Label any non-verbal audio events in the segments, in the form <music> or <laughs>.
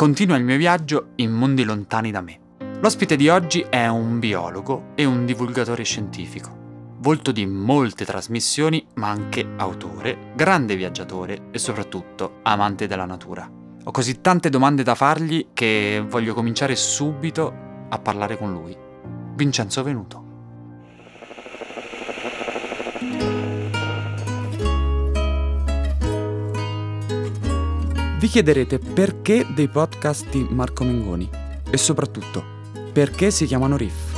Continua il mio viaggio in mondi lontani da me. L'ospite di oggi è un biologo e un divulgatore scientifico. Volto di molte trasmissioni, ma anche autore, grande viaggiatore e soprattutto amante della natura. Ho così tante domande da fargli che voglio cominciare subito a parlare con lui. Vincenzo Venuto. Vi chiederete perché dei podcast di Marco Mengoni e soprattutto perché si chiamano Riff.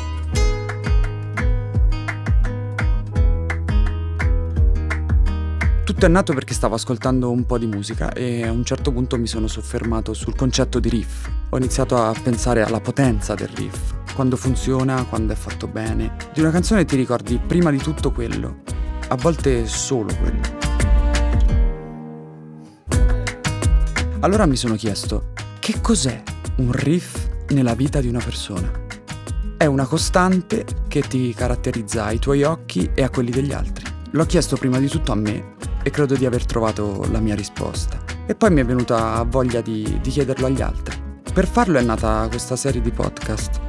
Tutto è nato perché stavo ascoltando un po' di musica e a un certo punto mi sono soffermato sul concetto di riff. Ho iniziato a pensare alla potenza del riff, quando funziona, quando è fatto bene. Di una canzone ti ricordi prima di tutto quello, a volte solo quello. Allora mi sono chiesto, che cos'è un riff nella vita di una persona? È una costante che ti caratterizza ai tuoi occhi e a quelli degli altri. L'ho chiesto prima di tutto a me e credo di aver trovato la mia risposta. E poi mi è venuta voglia di, di chiederlo agli altri. Per farlo è nata questa serie di podcast.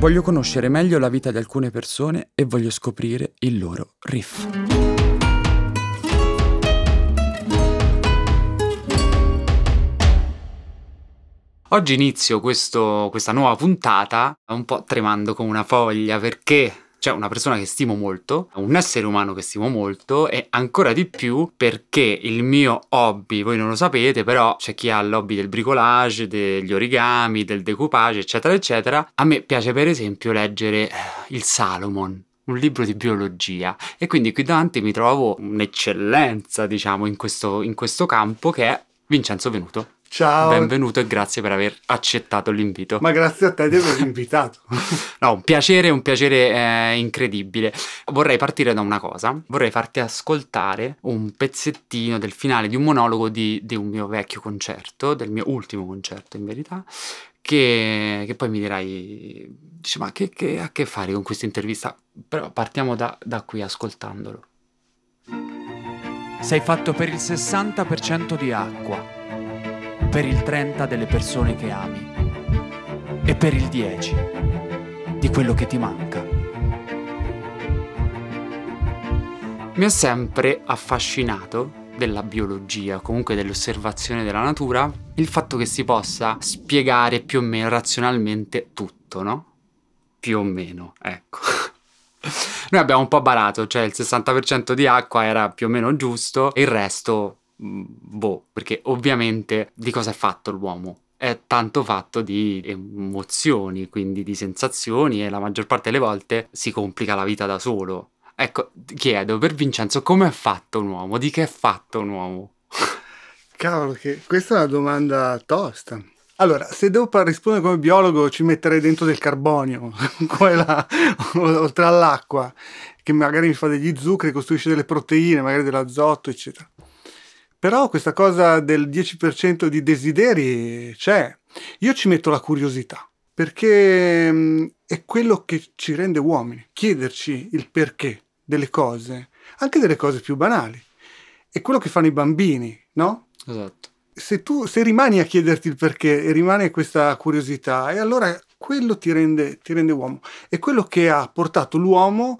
Voglio conoscere meglio la vita di alcune persone e voglio scoprire il loro riff. Oggi inizio questo, questa nuova puntata un po' tremando come una foglia perché c'è una persona che stimo molto, un essere umano che stimo molto e ancora di più perché il mio hobby, voi non lo sapete, però c'è chi ha l'hobby del bricolage, degli origami, del decoupage, eccetera, eccetera. A me piace per esempio leggere eh, il Salomon, un libro di biologia e quindi qui davanti mi trovo un'eccellenza, diciamo, in questo, in questo campo che è Vincenzo Venuto. Ciao. Benvenuto e grazie per aver accettato l'invito. Ma grazie a te di aver invitato. <laughs> no, un piacere, un piacere eh, incredibile. Vorrei partire da una cosa, vorrei farti ascoltare un pezzettino del finale di un monologo di, di un mio vecchio concerto, del mio ultimo concerto in verità, che, che poi mi dirai, dici, ma che, che, ha a che fare con questa intervista? Però partiamo da, da qui ascoltandolo. Sei fatto per il 60% di acqua per il 30 delle persone che ami e per il 10 di quello che ti manca. Mi ha sempre affascinato della biologia, comunque dell'osservazione della natura, il fatto che si possa spiegare più o meno razionalmente tutto, no? Più o meno, ecco. <laughs> Noi abbiamo un po' barato, cioè il 60% di acqua era più o meno giusto, e il resto boh, perché ovviamente di cosa è fatto l'uomo? È tanto fatto di emozioni, quindi di sensazioni e la maggior parte delle volte si complica la vita da solo. Ecco, chiedo per Vincenzo come è fatto un uomo? Di che è fatto un uomo? <laughs> Cavolo, che questa è una domanda tosta. Allora, se devo rispondere come biologo ci metterei dentro del carbonio, <laughs> la, oltre all'acqua, che magari mi fa degli zuccheri, costruisce delle proteine, magari dell'azoto, eccetera. Però questa cosa del 10% di desideri c'è. Io ci metto la curiosità, perché mm, è quello che ci rende uomini, chiederci il perché delle cose, anche delle cose più banali. È quello che fanno i bambini, no? Esatto. Se tu se rimani a chiederti il perché e rimane questa curiosità, e allora quello ti rende, ti rende uomo. È quello che ha portato l'uomo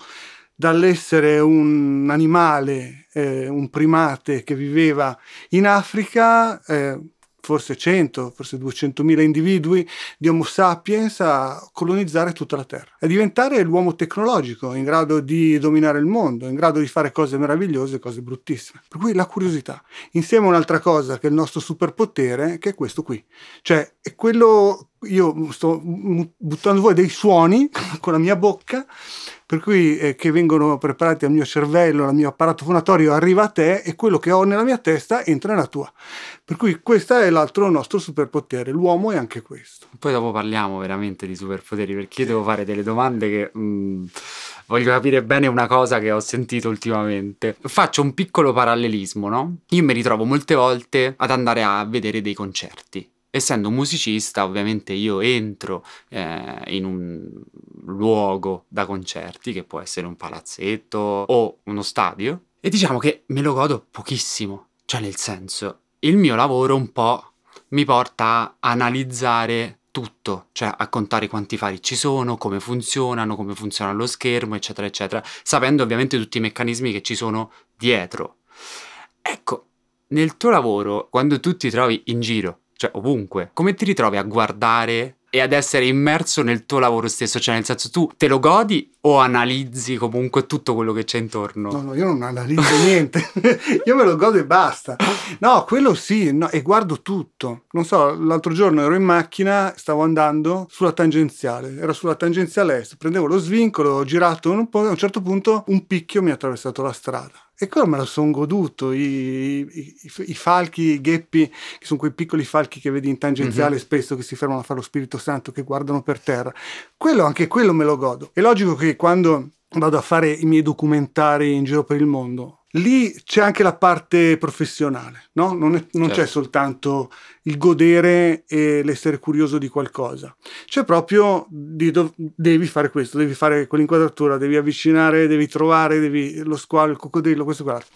dall'essere un animale, eh, un primate che viveva in Africa, eh, forse 100, forse 200 mila individui di Homo sapiens a colonizzare tutta la Terra, a diventare l'uomo tecnologico in grado di dominare il mondo, in grado di fare cose meravigliose cose bruttissime. Per cui la curiosità, insieme a un'altra cosa che è il nostro superpotere, che è questo qui, cioè è quello, io sto buttando fuori dei suoni <laughs> con la mia bocca per cui eh, che vengono preparati al mio cervello, al mio apparato fonatorio, arriva a te e quello che ho nella mia testa entra nella tua. Per cui questo è l'altro nostro superpotere, l'uomo è anche questo. Poi dopo parliamo veramente di superpoteri, perché io devo fare delle domande che... Mm, voglio capire bene una cosa che ho sentito ultimamente. Faccio un piccolo parallelismo, no? Io mi ritrovo molte volte ad andare a vedere dei concerti essendo un musicista, ovviamente io entro eh, in un luogo da concerti, che può essere un palazzetto o uno stadio, e diciamo che me lo godo pochissimo. Cioè, nel senso, il mio lavoro un po' mi porta a analizzare tutto, cioè a contare quanti fari ci sono, come funzionano, come funziona lo schermo, eccetera, eccetera, sapendo ovviamente tutti i meccanismi che ci sono dietro. Ecco, nel tuo lavoro, quando tu ti trovi in giro, cioè ovunque, come ti ritrovi a guardare e ad essere immerso nel tuo lavoro stesso, cioè nel senso tu te lo godi o analizzi comunque tutto quello che c'è intorno? No, no, io non analizzo niente, <laughs> io me lo godo e basta. No, quello sì, no, e guardo tutto. Non so, l'altro giorno ero in macchina, stavo andando sulla tangenziale, ero sulla tangenziale est, prendevo lo svincolo, ho girato un po', a un certo punto un picchio mi ha attraversato la strada e quello me lo sono goduto, I, i, i, falchi, i gheppi, che sono quei piccoli falchi che vedi in tangenziale mm-hmm. spesso, che si fermano a fare lo Spirito Santo, che guardano per terra. Quello, anche quello me lo godo. È logico che quando vado a fare i miei documentari in giro per il mondo, lì c'è anche la parte professionale, no? Non, è, non certo. c'è soltanto il godere e l'essere curioso di qualcosa, c'è proprio di do, devi fare questo, devi fare quell'inquadratura, devi avvicinare, devi trovare, devi lo squalo, il coccodrillo, questo quell'altro.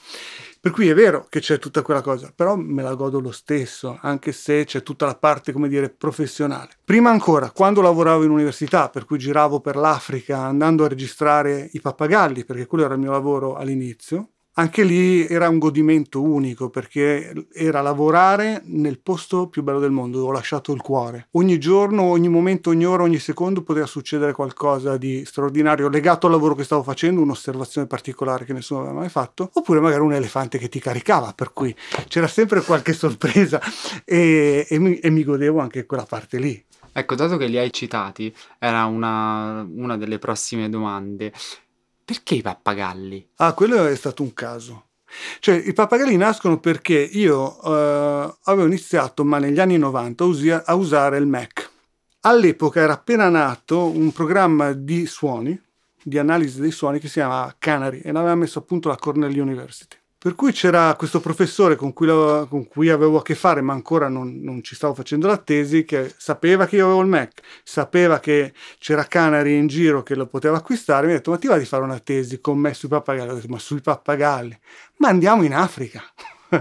Per cui è vero che c'è tutta quella cosa, però me la godo lo stesso, anche se c'è tutta la parte, come dire, professionale. Prima ancora, quando lavoravo in università, per cui giravo per l'Africa andando a registrare i pappagalli, perché quello era il mio lavoro all'inizio, anche lì era un godimento unico perché era lavorare nel posto più bello del mondo, ho lasciato il cuore. Ogni giorno, ogni momento, ogni ora, ogni secondo poteva succedere qualcosa di straordinario legato al lavoro che stavo facendo, un'osservazione particolare che nessuno aveva mai fatto, oppure magari un elefante che ti caricava, per cui c'era sempre qualche <laughs> sorpresa e, e, mi, e mi godevo anche quella parte lì. Ecco, dato che li hai citati, era una, una delle prossime domande. Perché i pappagalli? Ah, quello è stato un caso. Cioè, i pappagalli nascono perché io eh, avevo iniziato, ma negli anni 90, a, usi- a usare il Mac. All'epoca era appena nato un programma di suoni, di analisi dei suoni, che si chiama Canary e l'aveva messo a punto la Cornell University. Per cui c'era questo professore con cui, lo, con cui avevo a che fare, ma ancora non, non, ci stavo facendo la tesi, che sapeva che io avevo il Mac, sapeva che c'era Canary in giro che lo poteva acquistare, mi ha detto ma ti va di fare una tesi con me sui pappagalli? Ho detto ma sui pappagalli? Ma andiamo in Africa. <laughs> e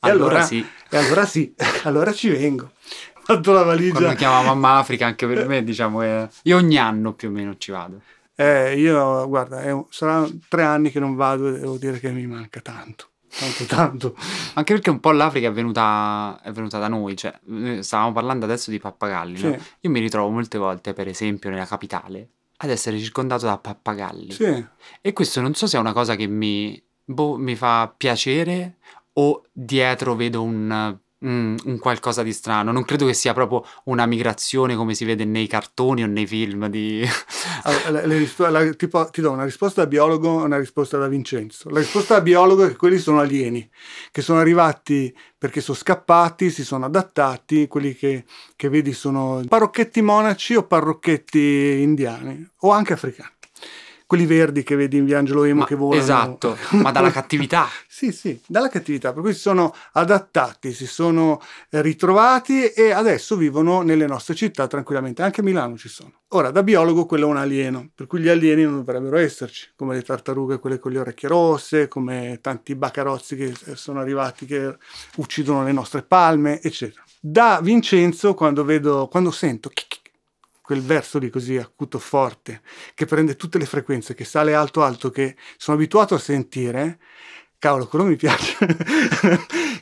allora, allora sì. E allora sì, <laughs> allora ci vengo. Ho fatto la valigia. Quando chiama mamma Africa anche per me diciamo è... io ogni anno più o meno ci vado. Eh, io, guarda, saranno tre anni che non vado e devo dire che mi manca tanto. Tanto, tanto. Anche perché un po' l'Africa è venuta, è venuta da noi, cioè, stavamo parlando adesso di pappagalli. Sì. No? Io mi ritrovo molte volte, per esempio, nella capitale, ad essere circondato da pappagalli. Sì. E questo non so se è una cosa che mi, boh, mi fa piacere o dietro vedo un Mm, un qualcosa di strano. Non credo che sia proprio una migrazione come si vede nei cartoni o nei film di... <laughs> allora, rispo- la, tipo, ti do una risposta da biologo e una risposta da Vincenzo. La risposta da biologo è che quelli sono alieni, che sono arrivati perché sono scappati, si sono adattati, quelli che, che vedi sono parrocchetti monaci o parrocchetti indiani o anche africani quelli verdi che vedi in Viangelo Emo ma, che volano. Esatto, ma dalla cattività. <laughs> sì, sì, dalla cattività, per cui si sono adattati, si sono ritrovati e adesso vivono nelle nostre città tranquillamente, anche a Milano ci sono. Ora, da biologo quello è un alieno, per cui gli alieni non dovrebbero esserci, come le tartarughe, quelle con le orecchie rosse, come tanti bacarozzi che sono arrivati che uccidono le nostre palme, eccetera. Da Vincenzo, quando vedo, quando sento quel verso lì così acuto, forte, che prende tutte le frequenze, che sale alto alto, che sono abituato a sentire, cavolo, quello mi piace. <laughs>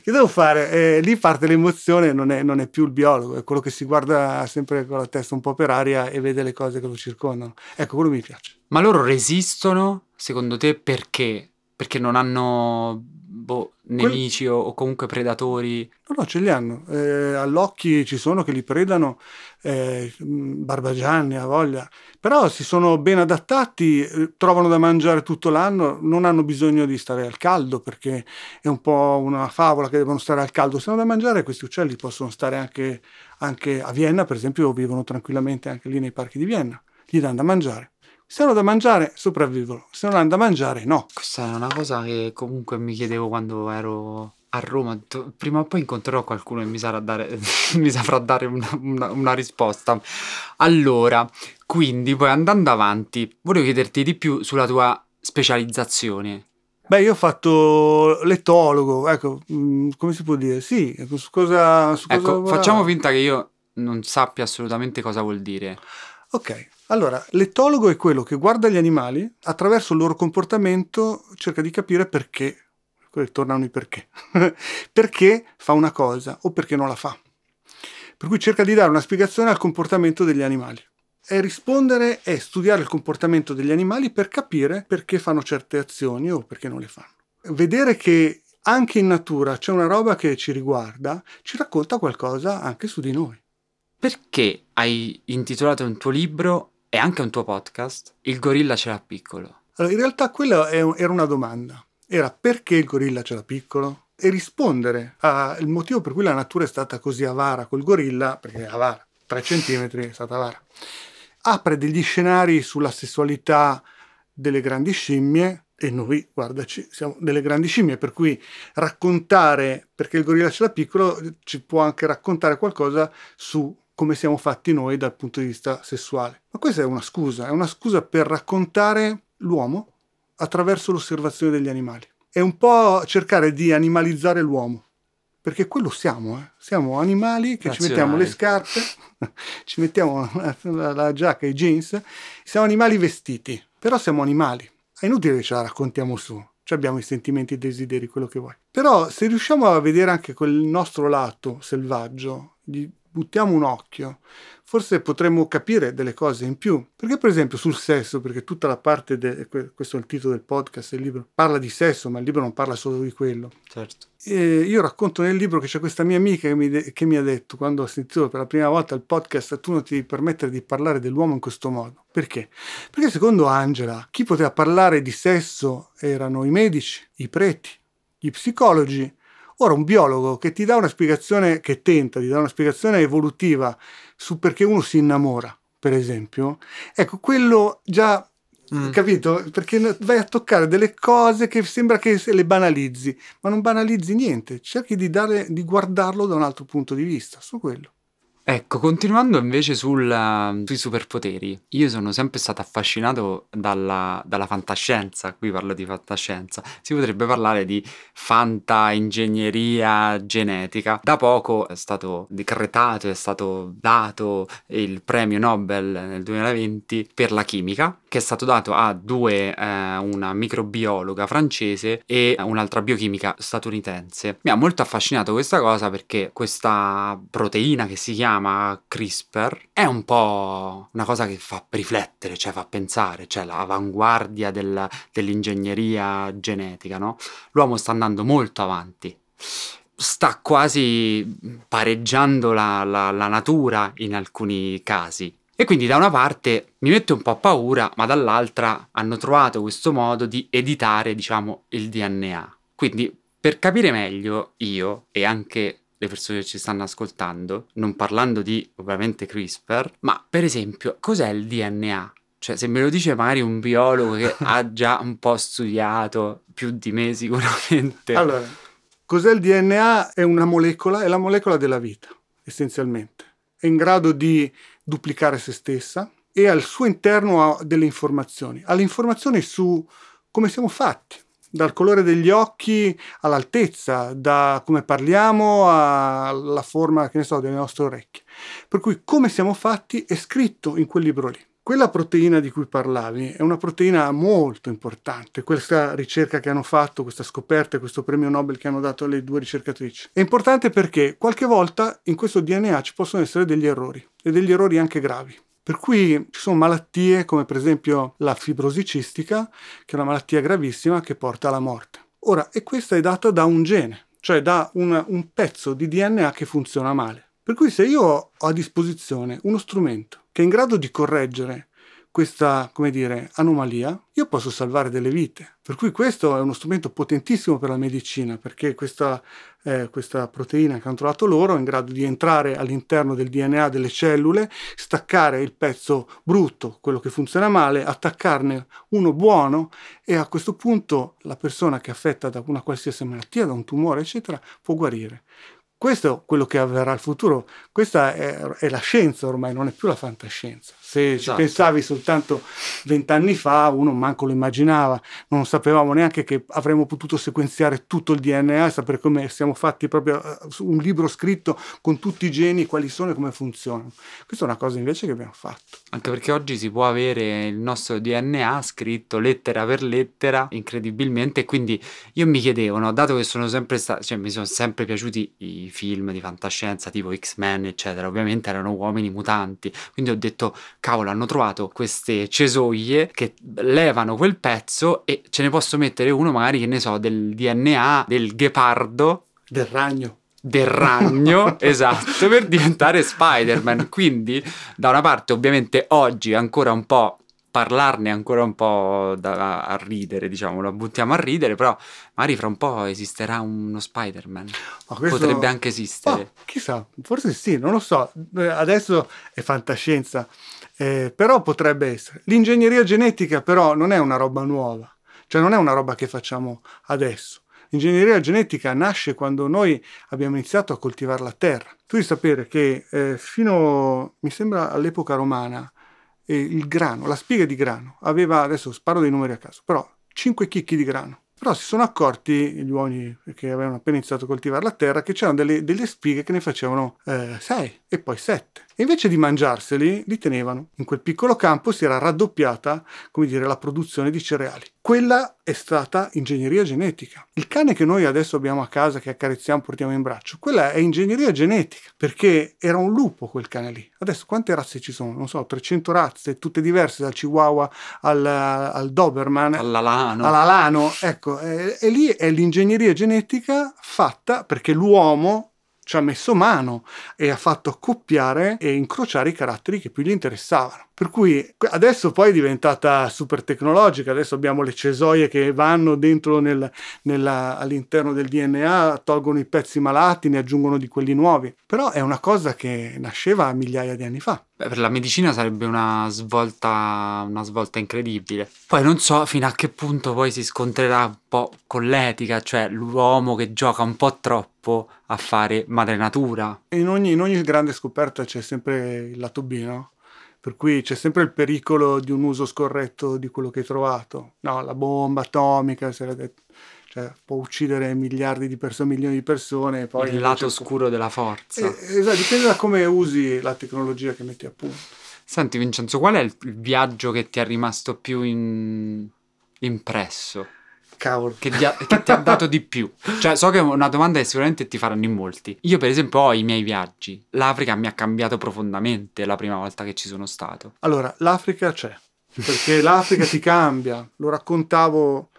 che devo fare? Eh, lì parte l'emozione, non è, non è, più il biologo, è quello che si guarda sempre con la testa un po' per aria e vede le cose che lo circondano. Ecco, quello mi piace. Ma loro resistono, secondo te, perché? Perché non hanno boh, nemici Quel... o, comunque predatori? No, no, ce li hanno. Eh, all'occhio ci sono che li predano, eh, barbagianni a voglia, però si sono ben adattati, eh, trovano da mangiare tutto l'anno, non hanno bisogno di stare al caldo perché è un po' una favola che devono stare al caldo. Se hanno da mangiare questi uccelli possono stare anche, anche a Vienna, per esempio, vivono tranquillamente anche lì nei parchi di Vienna, gli danno da mangiare. Se hanno da mangiare, sopravvivono. Se non hanno da mangiare, no. Questa è una cosa che comunque mi chiedevo quando ero a Roma. Prima o poi incontrerò qualcuno e mi, dare, <laughs> mi saprà dare una, una, una, risposta. Allora, quindi poi andando avanti, volevo chiederti di più sulla tua specializzazione. Beh, io ho fatto l'etologo, ecco, mm, come si può dire? Sì, ecco, su cosa... Su ecco, cosa facciamo finta che io non sappia assolutamente cosa vuol dire. Ok, allora, l'etologo è quello che guarda gli animali, attraverso il loro comportamento cerca di capire perché, tornano i perché, <laughs> perché fa una cosa o perché non la fa. Per cui cerca di dare una spiegazione al comportamento degli animali. E rispondere è studiare il comportamento degli animali per capire perché fanno certe azioni o perché non le fanno. Vedere che anche in natura c'è una roba che ci riguarda, ci racconta qualcosa anche su di noi. Perché hai intitolato un tuo libro e anche un tuo podcast Il gorilla ce l'ha piccolo? Allora, in realtà quella era una domanda. Era perché il gorilla ce l'ha piccolo? E rispondere al motivo per cui la natura è stata così avara col gorilla, perché è avara, 3 centimetri è stata avara apre degli scenari sulla sessualità delle grandi scimmie e noi, guardaci, siamo delle grandi scimmie, per cui raccontare, perché il gorilla ce l'ha piccolo, ci può anche raccontare qualcosa su come siamo fatti noi dal punto di vista sessuale. Ma questa è una scusa, è una scusa per raccontare l'uomo attraverso l'osservazione degli animali. È un po' cercare di animalizzare l'uomo perché quello siamo, eh. siamo animali che ci mettiamo le scarpe, <laughs> ci mettiamo la, la, giacca e i jeans, siamo animali vestiti, però siamo animali. È inutile che ce la raccontiamo su, cioè abbiamo i sentimenti, i desideri, quello che vuoi. Però se riusciamo a vedere anche quel nostro lato selvaggio, gli buttiamo un occhio, forse potremmo capire delle cose in più. Perché per esempio sul sesso, perché tutta la parte, de, questo è il titolo del podcast, il libro, parla di sesso, ma il libro non parla solo di quello. Certo. E io racconto nel libro che c'è questa mia amica che mi, de, che mi ha detto, quando ho sentito per la prima volta il podcast, tu non ti devi permettere di parlare dell'uomo in questo modo. Perché? Perché secondo Angela, chi poteva parlare di sesso erano i medici, i preti, gli psicologi, Ora un biologo che ti dà una spiegazione, che tenta di dare una spiegazione evolutiva su perché uno si innamora, per esempio, ecco, quello già Mm. Capito? Perché vai a toccare delle cose che sembra che le banalizzi, ma non banalizzi niente, cerchi di, dare, di guardarlo da un altro punto di vista, su quello. Ecco, continuando invece sul, sui superpoteri, io sono sempre stato affascinato dalla, dalla, fantascienza, qui parlo di fantascienza, si potrebbe parlare di fanta-ingegneria genetica. Da poco è stato decretato, è stato dato il premio Nobel nel 2020 per la chimica, che è stato dato a due, eh, una microbiologa francese e un'altra biochimica statunitense. Mi ha molto affascinato questa cosa perché questa proteina che si chiama chiama CRISPR è un po' una cosa che fa riflettere, cioè fa pensare, cioè l'avanguardia del, dell'ingegneria genetica, no? L'uomo sta andando molto avanti sta quasi pareggiando la, la, la, natura in alcuni casi. E quindi da una parte mi mette un po' paura, ma dall'altra hanno trovato questo modo di editare, diciamo, il DNA. Quindi per capire meglio io e anche le persone che ci stanno ascoltando, non parlando di ovviamente CRISPR, ma per esempio cos'è il DNA? Cioè, se me lo dice magari un biologo che <laughs> ha già un po' studiato, più di me sicuramente. Allora, cos'è il DNA? È una molecola, è la molecola della vita, essenzialmente. È in grado di duplicare se stessa e al suo interno ha delle informazioni. Ha le informazioni su come siamo fatti, dal colore degli occhi all'altezza, da come parliamo alla forma, che ne so, delle nostre orecchie. Per cui come siamo fatti è scritto in quel libro lì. Quella proteina di cui parlavi è una proteina molto importante, questa ricerca che hanno fatto, questa scoperta, questo premio Nobel che hanno dato alle due ricercatrici. È importante perché qualche volta in questo DNA ci possono essere degli errori, e degli errori anche gravi. Per cui ci sono malattie come per esempio la fibrosi cistica, che è una malattia gravissima che porta alla morte. Ora, e questa è data da un gene, cioè da un, un pezzo di DNA che funziona male. Per cui se io ho a disposizione uno strumento che è in grado di correggere questa, come dire, anomalia, io posso salvare delle vite. Per cui questo è uno strumento potentissimo per la medicina, perché questa, eh, questa proteina che hanno trovato loro è in grado di entrare all'interno del DNA delle cellule, staccare il pezzo brutto, quello che funziona male, attaccarne uno buono e a questo punto la persona che è affetta da una qualsiasi malattia, da un tumore, eccetera, può guarire. Questo è quello che avverrà al futuro. Questa è, è la scienza ormai, non è più la fantascienza. Se esatto. ci pensavi soltanto vent'anni fa, uno manco lo immaginava, non sapevamo neanche che avremmo potuto sequenziare tutto il DNA e sapere come siamo fatti proprio eh, un libro scritto con tutti i geni, quali sono e come funzionano. Questa è una cosa invece che abbiamo fatto. Anche perché oggi si può avere il nostro DNA scritto lettera per lettera, incredibilmente, quindi io mi chiedevo, no, dato che sono sempre stati, cioè mi sono sempre piaciuti i film di fantascienza tipo X-Men, eccetera, ovviamente erano uomini mutanti, quindi ho detto cavolo, hanno trovato queste cesoie che levano quel pezzo e ce ne posso mettere uno magari, che ne so, del DNA del ghepardo. Del ragno del ragno, <laughs> esatto, per diventare Spider-Man. Quindi, da una parte, ovviamente oggi ancora un po' parlarne ancora un po' da, a ridere, diciamo, lo buttiamo a ridere, però magari fra un po' esisterà uno Spider-Man. Questo... Potrebbe anche esistere. Oh, chissà, forse sì, non lo so. Adesso è fantascienza eh, però potrebbe essere. L'ingegneria genetica però non è una roba nuova, cioè non è una roba che facciamo adesso. L'ingegneria genetica nasce quando noi abbiamo iniziato a coltivare la terra. Tu devi sapere che eh, fino, mi sembra, all'epoca romana, eh, il grano, la spiga di grano, aveva, adesso sparo dei numeri a caso, però 5 chicchi di grano. Però si sono accorti gli uomini che avevano appena iniziato a coltivare la terra che c'erano delle, delle spighe che ne facevano 6 eh, e poi 7. Invece di mangiarseli, li tenevano. In quel piccolo campo si era raddoppiata, come dire, la produzione di cereali. Quella è stata ingegneria genetica. Il cane che noi adesso abbiamo a casa, che accarezziamo, portiamo in braccio, quella è ingegneria genetica, perché era un lupo quel cane lì. Adesso quante razze ci sono? Non so, 300 razze, tutte diverse, dal Chihuahua al, al Doberman. All'alano. All'alano, ecco. E, e lì è l'ingegneria genetica fatta perché l'uomo ci ha messo mano e ha fatto accoppiare e incrociare i caratteri che più gli interessavano. Per cui adesso poi è diventata super tecnologica, adesso abbiamo le cesoie che vanno dentro nel, nella, all'interno del DNA, tolgono i pezzi malati, ne aggiungono di quelli nuovi, però è una cosa che nasceva migliaia di anni fa. Beh, per la medicina sarebbe una svolta, una svolta incredibile. Poi non so fino a che punto poi si scontrerà un po' con l'etica, cioè l'uomo che gioca un po' troppo a fare madre natura. In ogni, in ogni grande scoperta c'è sempre il lato B, no? Per cui c'è sempre il pericolo di un uso scorretto di quello che hai trovato. No, la bomba atomica cioè, può uccidere miliardi di persone, milioni di persone. Poi il lato oscuro della forza. Eh, esatto, dipende da come usi la tecnologia che metti a punto. Senti Vincenzo, qual è il viaggio che ti è rimasto più in... impresso? Cavolo. Che ti, ha, che ti ha dato di più? Cioè, so che è una domanda che sicuramente ti faranno in molti. Io, per esempio, ho i miei viaggi. L'Africa mi ha cambiato profondamente la prima volta che ci sono stato. Allora, l'Africa c'è. Perché l'Africa ti cambia. Lo raccontavo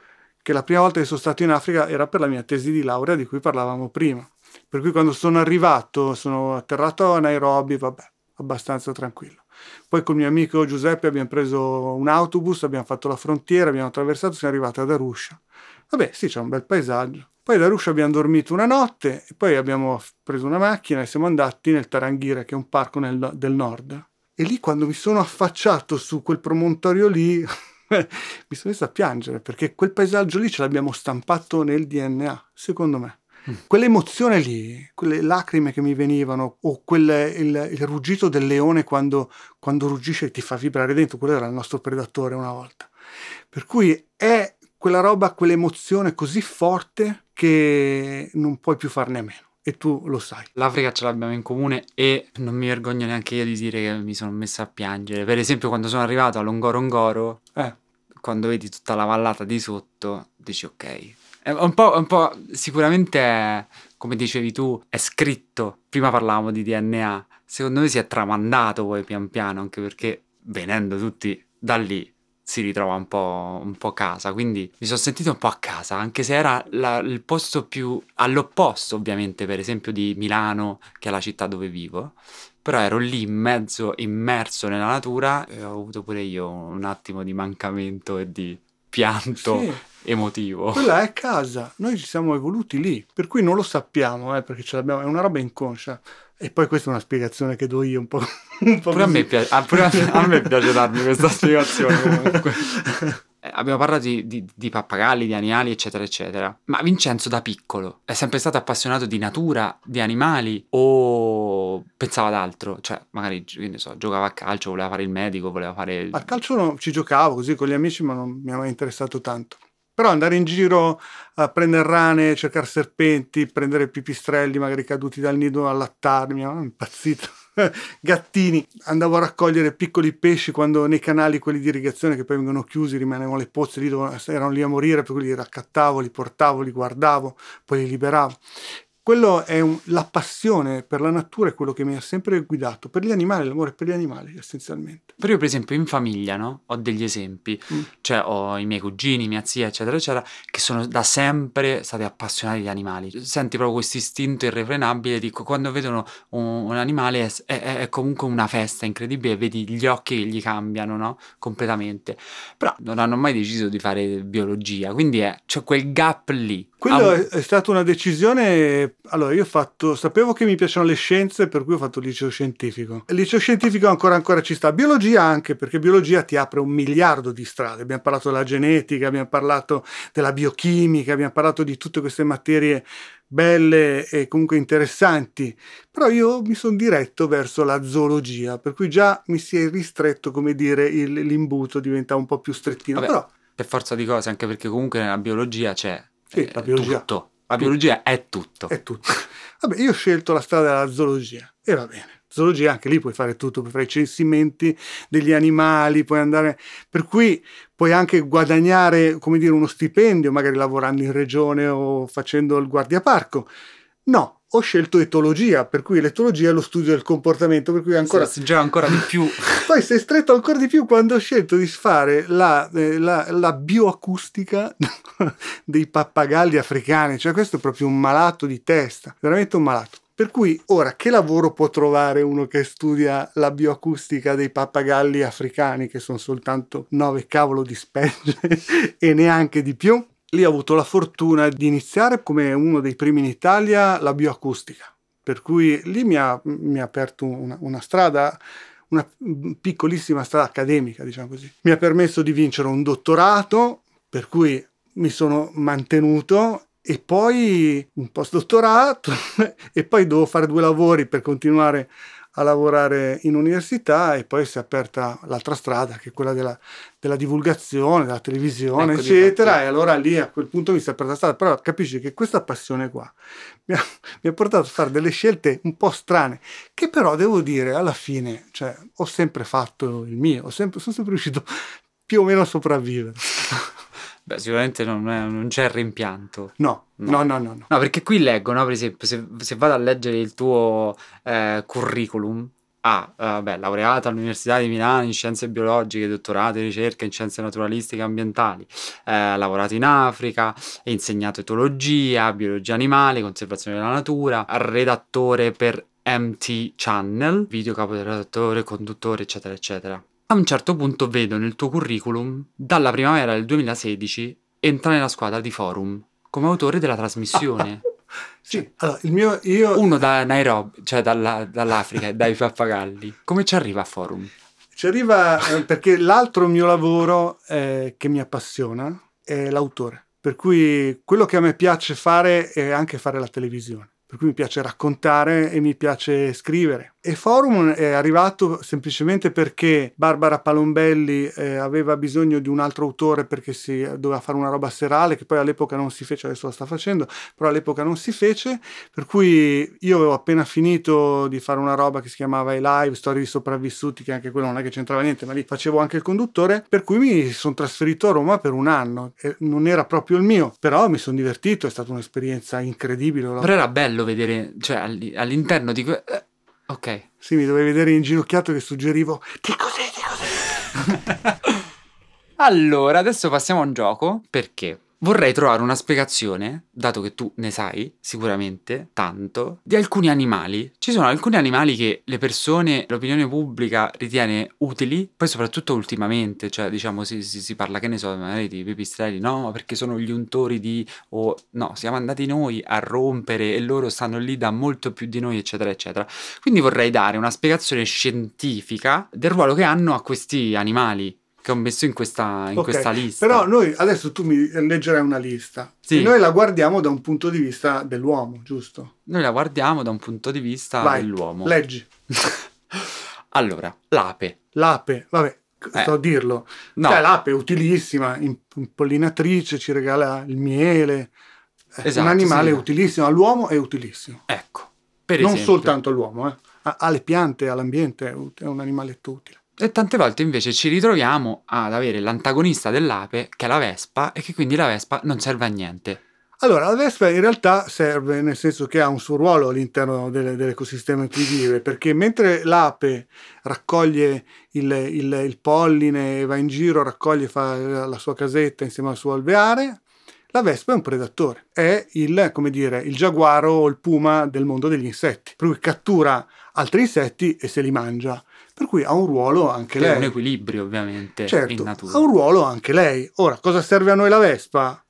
che la prima volta che sono stato in Africa era per la mia tesi di laurea di cui parlavamo prima. Per cui quando sono arrivato, sono atterrato a Nairobi, vabbè, abbastanza tranquillo. Poi con mio amico Giuseppe abbiamo preso un autobus, abbiamo fatto la frontiera, abbiamo attraversato, siamo arrivati ad Arusha. Vabbè, sì, c'è un bel paesaggio. Poi da Arusha abbiamo dormito una notte poi abbiamo preso una macchina e siamo andati nel Tarangire, che è un parco nel, del nord. E lì quando mi sono affacciato su quel promontorio lì, <laughs> mi sono messo a piangere perché quel paesaggio lì ce l'abbiamo stampato nel DNA, secondo me. Quell'emozione lì, quelle lacrime che mi venivano, o quel, il, il, ruggito del leone quando, quando ruggisce e ti fa vibrare dentro, quello era il nostro predatore una volta. Per cui è quella roba, quell'emozione così forte che non puoi più farne a meno. E tu lo sai. L'Africa ce l'abbiamo in comune e non mi vergogno neanche io di dire che mi sono messa a piangere. Per esempio, quando sono arrivato a Longorongoro, eh. quando vedi tutta la vallata di sotto, dici ok. È un po', un po' sicuramente, come dicevi tu, è scritto. Prima parlavamo di DNA. Secondo me si è tramandato poi pian piano, anche perché venendo tutti da lì si ritrova un po', un po', casa, quindi mi sono sentito un po' a casa, anche se era la, il posto più all'opposto ovviamente, per esempio di Milano, che è la città dove vivo, però ero lì in mezzo, immerso nella natura e ho avuto pure io un attimo di mancamento e di pianto. Sì. Emotivo. Quella è casa, noi ci siamo evoluti lì, per cui non lo sappiamo, eh, perché ce l'abbiamo, è una roba inconscia. E poi questa è una spiegazione che do io un po'. <laughs> Un po pure, a me, piace, ah, pure a me piace darmi <laughs> questa spiegazione comunque. <laughs> Eh, abbiamo parlato di, di, di, pappagalli, di animali, eccetera, eccetera. Ma Vincenzo da piccolo è sempre stato appassionato di natura, di animali o pensava ad altro? Cioè, magari, ne so, giocava a calcio, voleva fare il medico, voleva fare... A calcio no, ci giocavo così con gli amici, ma non mi ha mai interessato tanto. Però andare in giro a prendere rane, cercare serpenti, prendere pipistrelli magari caduti dal nido, allattarmi, oh, impazzito. <laughs> Gattini, andavo a raccogliere piccoli pesci quando nei canali quelli di irrigazione che poi vengono chiusi, rimanevano le pozze lì, erano lì a morire, per cui li raccattavo, li portavo, li guardavo, poi li liberavo quello è un, la passione per la natura è quello che mi ha sempre guidato, per gli animali, l'amore per gli animali essenzialmente. Però io per esempio in famiglia no? ho degli esempi, mm. cioè ho i miei cugini, mia zia eccetera eccetera, che sono da sempre stati appassionati di animali. Senti proprio questo istinto irrefrenabile di quando vedono un, un animale è, è, è, comunque una festa incredibile, vedi gli occhi che gli cambiano no? completamente. Però non hanno mai deciso di fare biologia, quindi c'è quel gap lì. Quello ah, è stata una decisione allora io ho fatto, sapevo che mi piacciono le scienze, per cui ho fatto il liceo scientifico. Il liceo scientifico ancora ancora ci sta. Biologia anche, perché biologia ti apre un miliardo di strade. Abbiamo parlato della genetica, abbiamo parlato della biochimica, abbiamo parlato di tutte queste materie belle e comunque interessanti, però io mi sono diretto verso la zoologia, per cui già mi si è ristretto, come dire, il, l'imbuto diventa un po' più strettino. Vabbè, però, per forza di cose, anche perché comunque nella biologia c'è sì, la biologia. tutto la biologia è tutto. È tutto. Vabbè, io ho scelto la strada della zoologia e va bene. Zoologia anche lì puoi fare tutto, puoi fare i censimenti degli animali, puoi andare... Per cui puoi anche guadagnare, come dire, uno stipendio, magari lavorando in regione o facendo il guardiaparco. No, ho scelto etologia, per cui l'etologia è lo studio del comportamento, per cui ancora... Si gioca ancora di più. <laughs> Poi si è stretto ancora di più quando ho scelto di fare la, eh, la, la bioacustica <laughs> dei pappagalli africani, cioè questo è proprio un malato di testa, veramente un malato. Per cui ora che lavoro può trovare uno che studia la bioacustica dei pappagalli africani, che sono soltanto nove cavolo di specie <laughs> e neanche di più? Lì ho avuto la fortuna di iniziare come uno dei primi in Italia la bioacustica, per cui lì mi ha, mi ha aperto una, una strada una piccolissima strada accademica, diciamo così. Mi ha permesso di vincere un dottorato, per cui mi sono mantenuto e poi un postdottorato <laughs> e poi devo fare due lavori per continuare a lavorare in università e poi si è aperta l'altra strada che è quella della, della divulgazione, della televisione, ecco eccetera. E allora lì a quel punto mi si è aperta la strada. Però capisci che questa passione qua <laughs> mi ha, mi ha, portato a fare delle scelte un po' strane, che però devo dire alla fine, cioè, ho sempre fatto il mio, sempre, sono sempre riuscito <laughs> più o meno a sopravvivere. <laughs> Beh, sicuramente non, è, non c'è rimpianto. No, no, no, no, no. No, perché qui leggo, no, per esempio, se, se vado a leggere il tuo eh, curriculum, ah, vabbè, laureata all'Università di Milano in scienze biologiche, dottorato in ricerca in scienze naturalistiche e ambientali, eh, ha lavorato in Africa, ha insegnato etologia, biologia animale, conservazione della natura, redattore per MT Channel, video caporedattore, conduttore, eccetera, eccetera a un certo punto vedo nel tuo curriculum, dalla primavera del 2016, entra nella squadra di Forum come autore della trasmissione. <laughs> sì, allora il mio. Io... Uno da Nairobi, cioè dalla, dall'Africa, <laughs> dai pappagalli. Come ci arriva a Forum? Ci arriva eh, perché l'altro mio lavoro eh, che mi appassiona è l'autore. Per cui quello che a me piace fare è anche fare la televisione. Per cui mi piace raccontare e mi piace scrivere e Forum è arrivato semplicemente perché Barbara Palombelli eh, aveva bisogno di un altro autore perché si doveva fare una roba serale che poi all'epoca non si fece, adesso la sta facendo, però all'epoca non si fece, per cui io avevo appena finito di fare una roba che si chiamava I Live, Storie di sopravvissuti, che anche quello non è che c'entrava niente, ma lì facevo anche il conduttore, per cui mi sono trasferito a Roma per un anno, e non era proprio il mio, però mi sono divertito, è stata un'esperienza incredibile. Però era bello vedere, cioè all'interno di... Que- eh, Ok. Sì, mi dovevi vedere inginocchiato che suggerivo che cos'è, che cos'è. <laughs> allora, adesso passiamo a un gioco. Perché? Vorrei trovare una spiegazione, dato che tu ne sai sicuramente tanto, di alcuni animali. Ci sono alcuni animali che le persone, l'opinione pubblica ritiene utili, poi soprattutto ultimamente, cioè diciamo si, si, si parla che ne so, magari di pipistrelli, no, perché sono gli untori di o no, siamo andati noi a rompere e loro stanno lì da molto più di noi, eccetera, eccetera. Quindi vorrei dare una spiegazione scientifica del ruolo che hanno a questi animali che ho messo in questa, in Ok, questa lista. Però noi adesso tu mi leggerai una lista Sì. e noi la guardiamo da un punto di vista dell'uomo, giusto? Noi la guardiamo da un punto di vista Vai, dell'uomo. Leggi. <laughs> allora, l'ape. L'ape, vabbè, Eh. sto a dirlo. No, Cioè, l'ape è utilissima, im- impollinatrice, ci regala il miele. È Esatto, un animale sì. utilissimo, all'uomo è utilissimo. ecco. Per non esempio. soltanto all'uomo, eh. Alle piante, all'ambiente, è è un animaletto utile. E tante volte invece ci ritroviamo ad avere l'antagonista dell'ape, che è la vespa, e che quindi la vespa non serve a niente. Allora, la vespa in realtà serve nel senso che ha un suo ruolo all'interno delle- dell'ecosistema in cui vive, perché mentre l'ape raccoglie il, il- il polline, va in giro, raccoglie, fa la sua casetta insieme al suo alveare, la vespa è un predatore, è il, dire, il giaguaro o il puma del mondo degli insetti, per cui cattura altri insetti e se li mangia, per cui ha un ruolo anche Che è lei. un equilibrio, ovviamente, in Certo, natura. ha un ruolo anche lei. Ora, cosa serve a noi la vespa?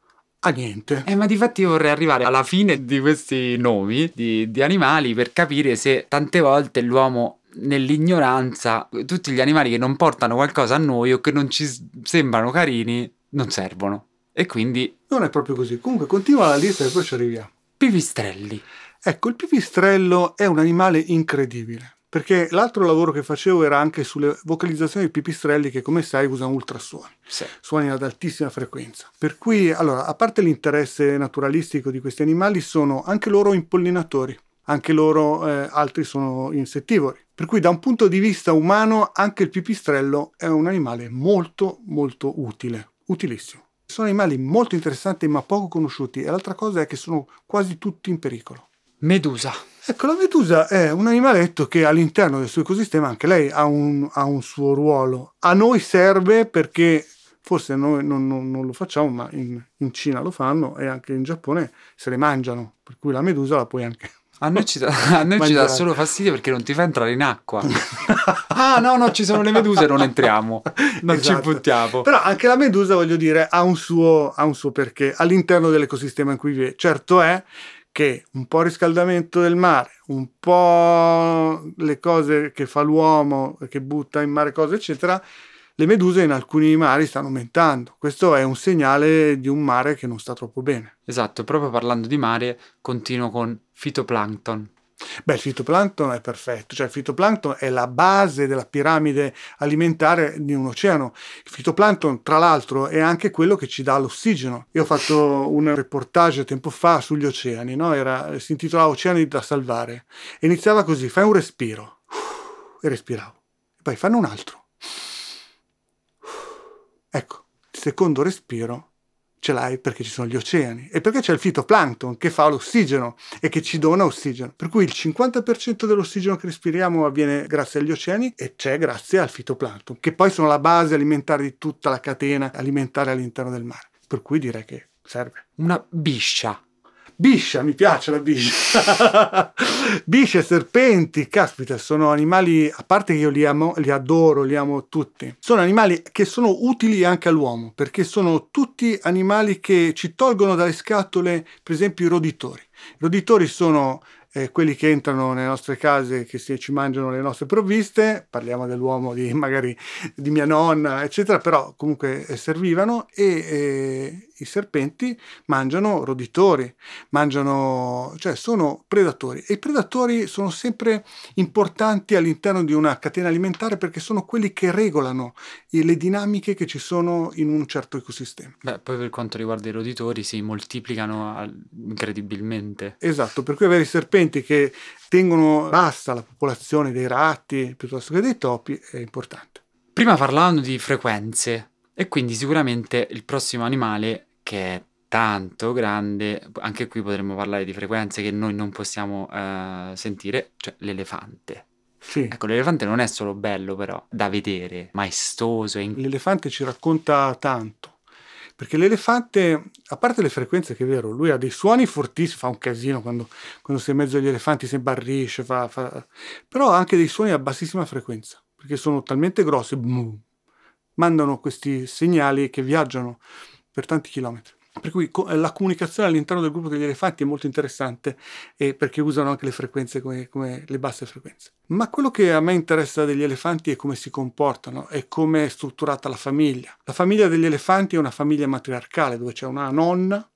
A niente. Eh, ma difatti io vorrei arrivare alla fine di questi nomi di, di animali per capire se tante volte l'uomo nell'ignoranza, tutti gli animali che non portano qualcosa a noi o che non ci sembrano carini, non servono. E quindi Non è proprio così. Comunque continua la lista e poi ci arriviamo. pipistrelli. Ecco, il pipistrello è un animale incredibile. Perché l'altro lavoro che facevo era anche sulle vocalizzazioni dei pipistrelli che, come sai, usano ultrasuoni, Sì. suoni ad altissima frequenza. Per cui, allora, a parte l'interesse naturalistico di questi animali, sono anche loro impollinatori, anche loro eh, altri sono insettivori. Per cui, da un punto di vista umano, anche il pipistrello è un animale molto, molto utile, utilissimo. Sono animali molto interessanti ma poco conosciuti e l'altra cosa è che sono quasi tutti in pericolo. Medusa. Ecco, la medusa è un animaletto che all'interno del suo ecosistema anche lei ha un, ha un suo ruolo. A noi serve perché forse noi non, non- non lo facciamo, ma in, in Cina lo fanno e anche in Giappone se le mangiano. Per cui la medusa la puoi anche. A noi, ci dà, a noi ci dà Mangiare. solo fastidio perché non ti fa entrare in acqua. <laughs> ah, no, no, ci sono le meduse, non entriamo. <laughs> Non Esatto. ci buttiamo. Però anche la medusa, voglio dire, ha un suo, ha un suo perché all'interno dell'ecosistema in cui vive. Certo è che un po' riscaldamento del mare, un po' le cose che fa l'uomo, che butta in mare cose, eccetera, le meduse in alcuni mari stanno aumentando. Questo è un segnale di un mare che non sta troppo bene. Esatto, proprio parlando di mare, continuo con fitoplancton. Beh, il fitoplancton è perfetto, cioè il fitoplancton è la base della piramide alimentare di un oceano. Il fitoplancton, tra l'altro, è anche quello che ci dà l'ossigeno. Io ho fatto un reportage tempo fa sugli oceani, no? Era- si intitolava Oceani da salvare. Iniziava così: fai un respiro, e respiravo. Poi fanno un altro. Ecco, il secondo respiro ce l'hai perché ci sono gli oceani e perché c'è il fitoplancton che fa l'ossigeno e che ci dona ossigeno. Per cui il 50% dell'ossigeno che respiriamo avviene grazie agli oceani e c'è grazie al fitoplancton, che poi sono la base alimentare di tutta la catena alimentare all'interno del mare. Per cui direi che serve. Una biscia. Biscia, mi piace la biscia. <laughs> Bisce, serpenti, caspita, sono animali, a parte che io li amo, li adoro, li amo tutti. Sono animali che sono utili anche all'uomo, perché sono tutti animali che ci tolgono dalle scatole, per esempio, i roditori. I roditori sono eh, quelli che entrano nelle nostre case, che si, ci mangiano le nostre provviste, parliamo dell'uomo di <laughs> magari di mia nonna, eccetera, però comunque eh, servivano e eh, i serpenti mangiano roditori, mangiano, cioè sono predatori e i predatori sono sempre importanti all'interno di una catena alimentare perché sono quelli che regolano le dinamiche che ci sono in un certo ecosistema. Beh, poi per quanto riguarda i roditori si moltiplicano incredibilmente. Esatto, per cui avere i serpenti che tengono bassa la popolazione dei ratti piuttosto che dei topi è importante. Prima parlavamo di frequenze e quindi sicuramente il prossimo animale che è tanto grande, anche qui potremmo parlare di frequenze che noi non possiamo eh, sentire, cioè l'elefante. Sì. Ecco, l'elefante non è solo bello però da vedere, maestoso in- L'elefante ci racconta tanto, Perché l'elefante, a parte le frequenze che è vero, lui ha dei suoni fortissimi, fa un casino quando, quando sei in mezzo agli elefanti, si imbarrisce, fa, fa... però ha anche dei suoni a bassissima frequenza, perché sono talmente grossi, mandano questi segnali che viaggiano per tanti chilometri. Per cui la comunicazione all'interno del gruppo degli elefanti è molto interessante eh, perché usano anche le frequenze come, come, le basse frequenze. Ma quello che a me interessa degli elefanti è come si comportano e come è strutturata la famiglia. La famiglia degli elefanti è una famiglia matriarcale dove c'è una nonna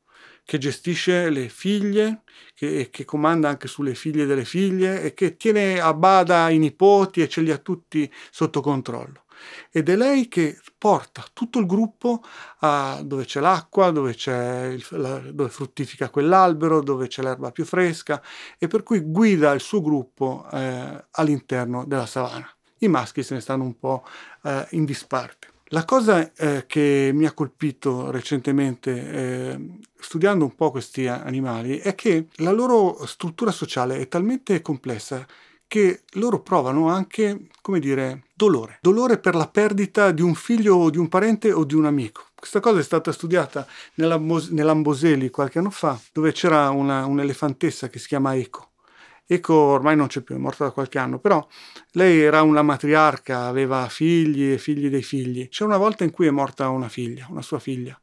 che gestisce le figlie, che, che, comanda anche sulle figlie delle figlie e che tiene a bada i nipoti e ce li ha tutti sotto controllo ed è lei che porta tutto il gruppo a dove c'è l'acqua, dove, c'è il, la, dove fruttifica quell'albero, dove c'è l'erba più fresca e per cui guida il suo gruppo eh, all'interno della savana. I maschi se ne stanno un po' eh, in disparte. La cosa eh, che mi ha colpito recentemente eh, studiando un po' questi animali è che la loro struttura sociale è talmente complessa che loro provano anche, come dire, dolore. Dolore per la perdita di un figlio o di un parente o di un amico. Questa cosa è stata studiata nell'Amboseli qualche anno fa, dove c'era una, un'elefantessa che si chiama Eco. Eco ormai non c'è più, è morta da qualche anno, però lei era una matriarca, aveva figli e figli dei figli. C'è una volta in cui è morta una figlia, una sua figlia.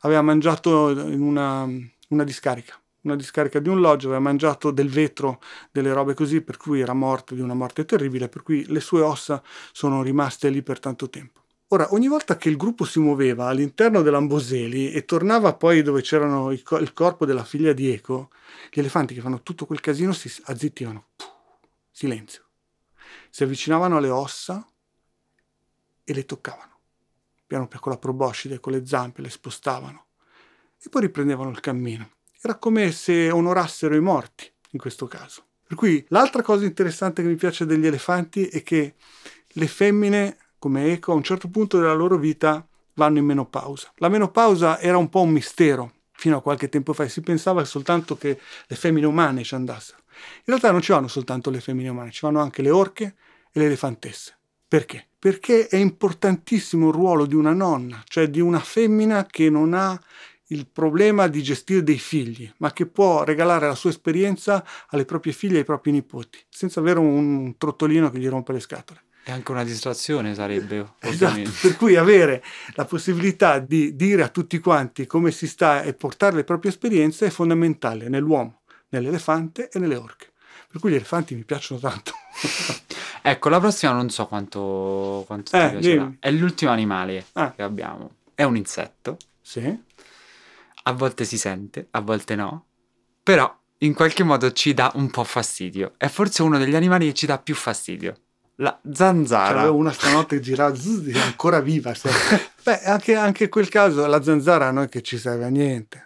Aveva mangiato in una, una discarica una discarica di un loggio, aveva mangiato del vetro, delle robe così, per cui era morto di una morte terribile, per cui le sue ossa sono rimaste lì per tanto tempo. Ora, ogni volta che il gruppo si muoveva all'interno dell'Amboseli e tornava poi dove c'era il corpo della figlia di Eco, gli elefanti che fanno tutto quel casino si azzittivano. Silenzio. Si avvicinavano alle ossa e le toccavano. Piano piano con la proboscide, con le zampe, le spostavano. E poi riprendevano il cammino. Era come se onorassero i morti in questo caso. Per cui l'altra cosa interessante che mi piace degli elefanti è che le femmine, come Eco, a un certo punto della loro vita vanno in menopausa. La menopausa era un po' un mistero fino a qualche tempo fa e si pensava soltanto che le femmine umane ci andassero. In realtà non ci vanno soltanto le femmine umane, ci vanno anche le orche e le elefantesse. Perché? Perché è importantissimo il ruolo di una nonna, cioè di una femmina che non ha il problema di gestire dei figli, ma che può regalare la sua esperienza alle proprie figlie e ai propri nipoti, senza avere un trottolino che gli rompe le scatole. E anche una distrazione sarebbe. <laughs> Esatto, per cui avere la possibilità di dire a tutti quanti come si sta e portare le proprie esperienze è fondamentale nell'uomo, nell'elefante e nelle orche. Per cui gli elefanti mi piacciono tanto. <laughs> ecco, la prossima non so quanto, quanto eh, ti piacerà. È l'ultimo animale ah. che abbiamo. È un insetto. Sì a volte si sente, a volte no, però in qualche modo ci dà un po' fastidio. È forse uno degli animali che ci dà più fastidio. La zanzara. C'avevo una stanotte che girava, <laughs> zzz, è ancora viva. <laughs> Beh, anche, anche in quel caso la zanzara a noi che ci serve a niente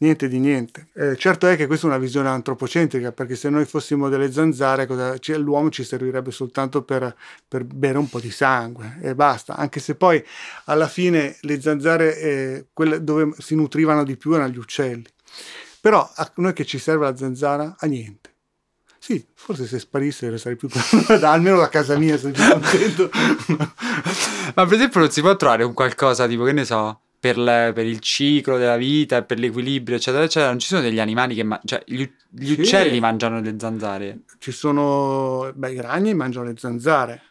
niente di niente. Eh, certo è che questa è una visione antropocentrica, perché se noi fossimo delle zanzare, cosa, l'uomo ci servirebbe soltanto per, per, bere un po' di sangue e basta, anche se poi alla fine le zanzare, eh, quelle dove si nutrivano di più erano gli uccelli. Però a noi che ci serve la zanzara? A niente. Sì, forse se sparisse sarei più <laughs> almeno da casa mia sarei più contento. Ma per esempio non si può trovare un qualcosa tipo, che ne so, per, le, per, il ciclo della vita, per l'equilibrio, eccetera, eccetera, non ci sono degli animali che mangiano, cioè gli, gli sì. uccelli mangiano le zanzare. Ci sono, beh, i ragni mangiano le zanzare.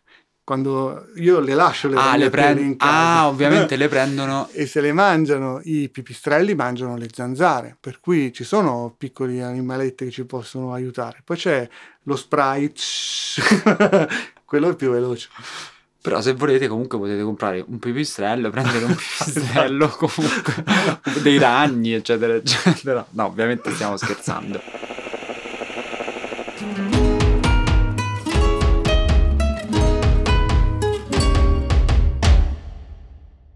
Quando io le lascio le ah, le prend- Ah, ovviamente le <laughs> prendono. E se le mangiano, i pipistrelli mangiano le zanzare. Per cui ci sono piccoli animaletti che ci possono aiutare. Poi c'è lo sprite, <laughs> quello è più veloce. Però se volete comunque potete comprare un pipistrello, <laughs> prendere un pipistrello comunque, <laughs> dei ragni, eccetera, eccetera. No, ovviamente stiamo scherzando.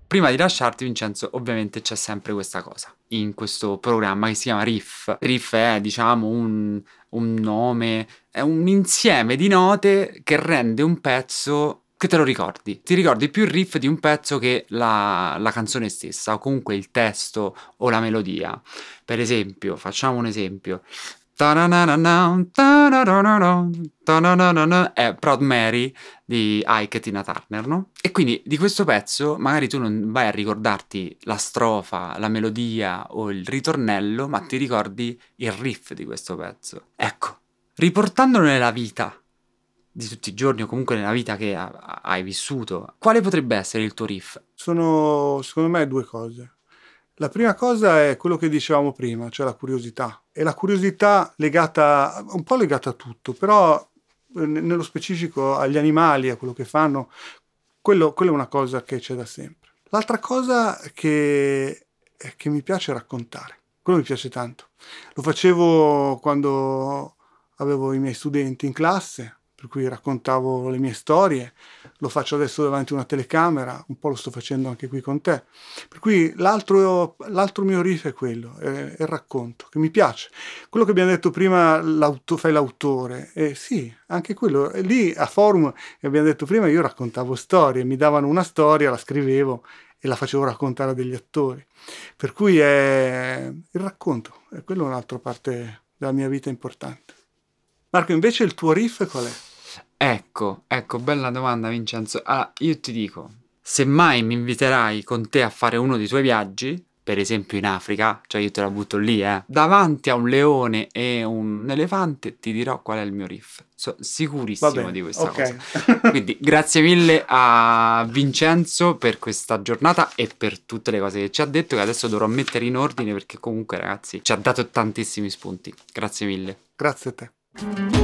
Prima di lasciarti, Vincenzo, ovviamente c'è sempre questa cosa in questo programma che si chiama Riff. Riff è, diciamo, un, un nome, è un insieme di note che rende un pezzo che te lo ricordi. Ti ricordi più il riff di un pezzo che la, la, canzone stessa, o comunque il testo o la melodia. Per esempio, facciamo un esempio. è Proud Mary di Ike Tina Turner, no? E quindi di questo pezzo magari tu non vai a ricordarti la strofa, la melodia o il ritornello, ma ti ricordi il riff di questo pezzo. Ecco, riportandolo nella vita di tutti i giorni o comunque nella vita che hai vissuto, quale potrebbe essere il tuo riff? Sono secondo me due cose. La prima cosa è quello che dicevamo prima, cioè la curiosità. E la curiosità legata, un po' legata a tutto, però eh, nello specifico agli animali, a quello che fanno, quello, quello è una cosa che c'è da sempre. L'altra cosa che, che mi piace raccontare, quello mi piace tanto. Lo facevo quando avevo i miei studenti in classe, per cui raccontavo le mie storie, lo faccio adesso davanti a una telecamera, un po' lo sto facendo anche qui con te. Per cui l'altro, l'altro mio riff è quello, è, è, il racconto, che mi piace. Quello che abbiamo detto prima, l'auto, fai l'autore, eh, sì, anche quello. Lì a forum, abbiamo detto prima, io raccontavo storie, mi davano una storia, la scrivevo e la facevo raccontare a degli attori. Per cui è il racconto, e quello è un'altra parte della mia vita importante. Marco, invece il tuo riff qual è? Ecco, ecco, bella domanda Vincenzo. Allora, io ti dico, se mai mi inviterai con te a fare uno dei tuoi viaggi, per esempio in Africa, cioè io te la butto lì, eh, davanti a un leone e un elefante, ti dirò qual è il mio riff. Sono sicurissimo bene, di questa okay. cosa. Quindi grazie mille a Vincenzo per questa giornata e per tutte le cose che ci ha detto, che adesso dovrò mettere in ordine perché comunque ragazzi ci ha dato tantissimi spunti. Grazie mille. Grazie a te.